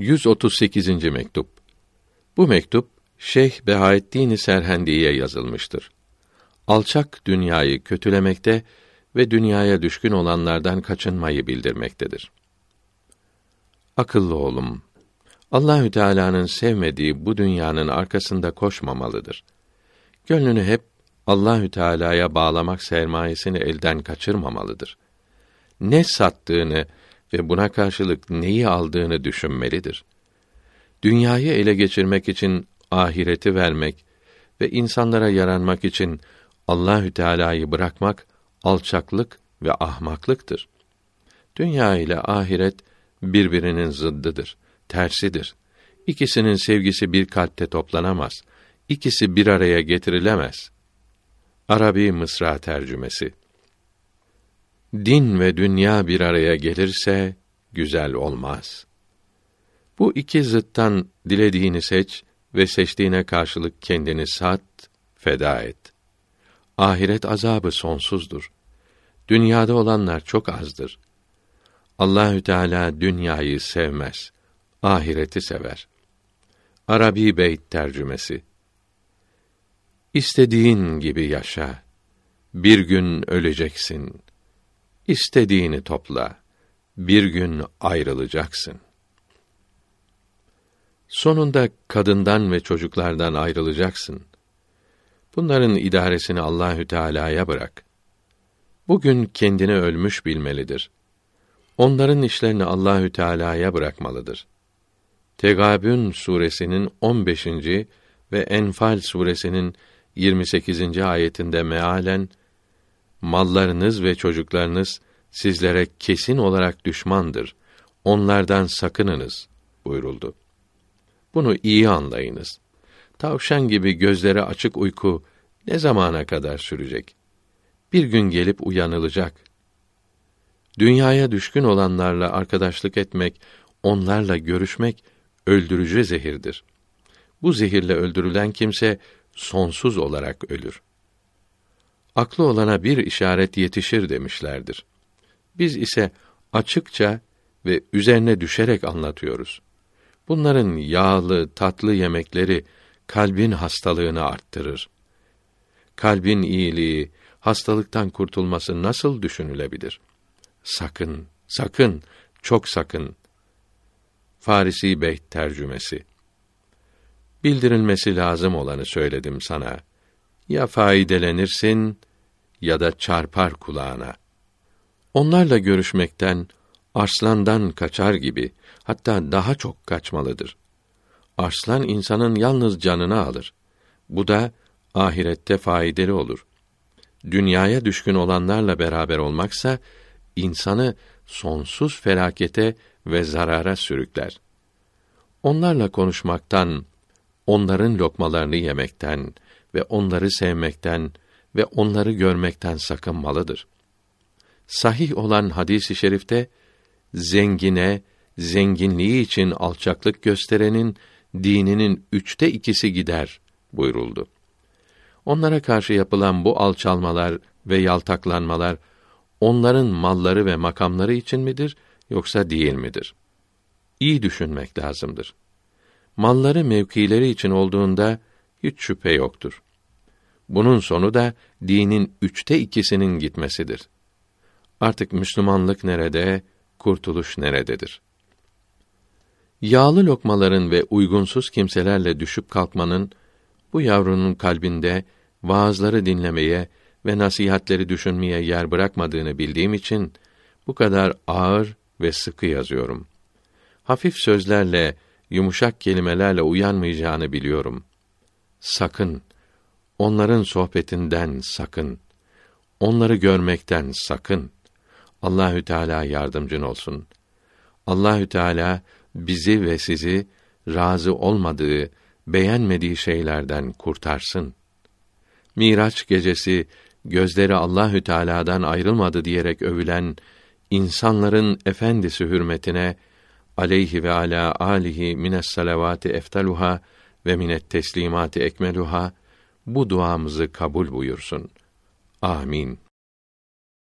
138. mektup. Bu mektup Şeyh Behaettin Serhendi'ye yazılmıştır. Alçak dünyayı kötülemekte ve dünyaya düşkün olanlardan kaçınmayı bildirmektedir. Akıllı oğlum, Allahü Teala'nın sevmediği bu dünyanın arkasında koşmamalıdır. Gönlünü hep Allahü Teala'ya bağlamak sermayesini elden kaçırmamalıdır. Ne sattığını ve buna karşılık neyi aldığını düşünmelidir. Dünyayı ele geçirmek için ahireti vermek ve insanlara yaranmak için Allahü Teala'yı bırakmak alçaklık ve ahmaklıktır. Dünya ile ahiret birbirinin zıddıdır, tersidir. İkisinin sevgisi bir kalpte toplanamaz. İkisi bir araya getirilemez. Arabi Mısra tercümesi Din ve dünya bir araya gelirse güzel olmaz. Bu iki zıttan dilediğini seç ve seçtiğine karşılık kendini sat, feda et. Ahiret azabı sonsuzdur. Dünyada olanlar çok azdır. Allahü Teala dünyayı sevmez, ahireti sever. Arabi Beyt tercümesi. İstediğin gibi yaşa. Bir gün öleceksin. İstediğini topla. Bir gün ayrılacaksın. Sonunda kadından ve çocuklardan ayrılacaksın. Bunların idaresini Allahü Teala'ya bırak. Bugün kendini ölmüş bilmelidir. Onların işlerini Allahü Teala'ya bırakmalıdır. Tegabün suresinin 15. ve Enfal suresinin 28. ayetinde mealen mallarınız ve çocuklarınız sizlere kesin olarak düşmandır. Onlardan sakınınız buyuruldu. Bunu iyi anlayınız. Tavşan gibi gözleri açık uyku ne zamana kadar sürecek? Bir gün gelip uyanılacak. Dünyaya düşkün olanlarla arkadaşlık etmek, onlarla görüşmek öldürücü zehirdir. Bu zehirle öldürülen kimse sonsuz olarak ölür. Aklı olana bir işaret yetişir demişlerdir. Biz ise açıkça ve üzerine düşerek anlatıyoruz. Bunların yağlı, tatlı yemekleri kalbin hastalığını arttırır. Kalbin iyiliği, hastalıktan kurtulması nasıl düşünülebilir? Sakın, sakın, çok sakın. Farisi Beyt tercümesi. Bildirilmesi lazım olanı söyledim sana. Ya faydelenirsin ya da çarpar kulağına. Onlarla görüşmekten arslandan kaçar gibi hatta daha çok kaçmalıdır. Arslan insanın yalnız canını alır. Bu da ahirette faydalı olur. Dünyaya düşkün olanlarla beraber olmaksa insanı sonsuz felakete ve zarara sürükler. Onlarla konuşmaktan, onların lokmalarını yemekten ve onları sevmekten ve onları görmekten sakınmalıdır. Sahih olan hadisi şerifte zengine zenginliği için alçaklık gösterenin dininin üçte ikisi gider buyuruldu. Onlara karşı yapılan bu alçalmalar ve yaltaklanmalar onların malları ve makamları için midir yoksa değil midir? İyi düşünmek lazımdır. Malları mevkileri için olduğunda hiç şüphe yoktur. Bunun sonu da dinin üçte ikisinin gitmesidir. Artık Müslümanlık nerede, kurtuluş nerededir? Yağlı lokmaların ve uygunsuz kimselerle düşüp kalkmanın bu yavrunun kalbinde vaazları dinlemeye ve nasihatleri düşünmeye yer bırakmadığını bildiğim için bu kadar ağır ve sıkı yazıyorum. Hafif sözlerle, yumuşak kelimelerle uyanmayacağını biliyorum. Sakın onların sohbetinden sakın. Onları görmekten sakın. Allahü Teala yardımcın olsun. Allahü Teala bizi ve sizi razı olmadığı, beğenmediği şeylerden kurtarsın. Miraç gecesi gözleri Allahü Teala'dan ayrılmadı diyerek övülen insanların efendisi hürmetine aleyhi ve ala alihi mines salavati eftaluha ve minet teslimati ekmeluha bu duamızı kabul buyursun. Amin.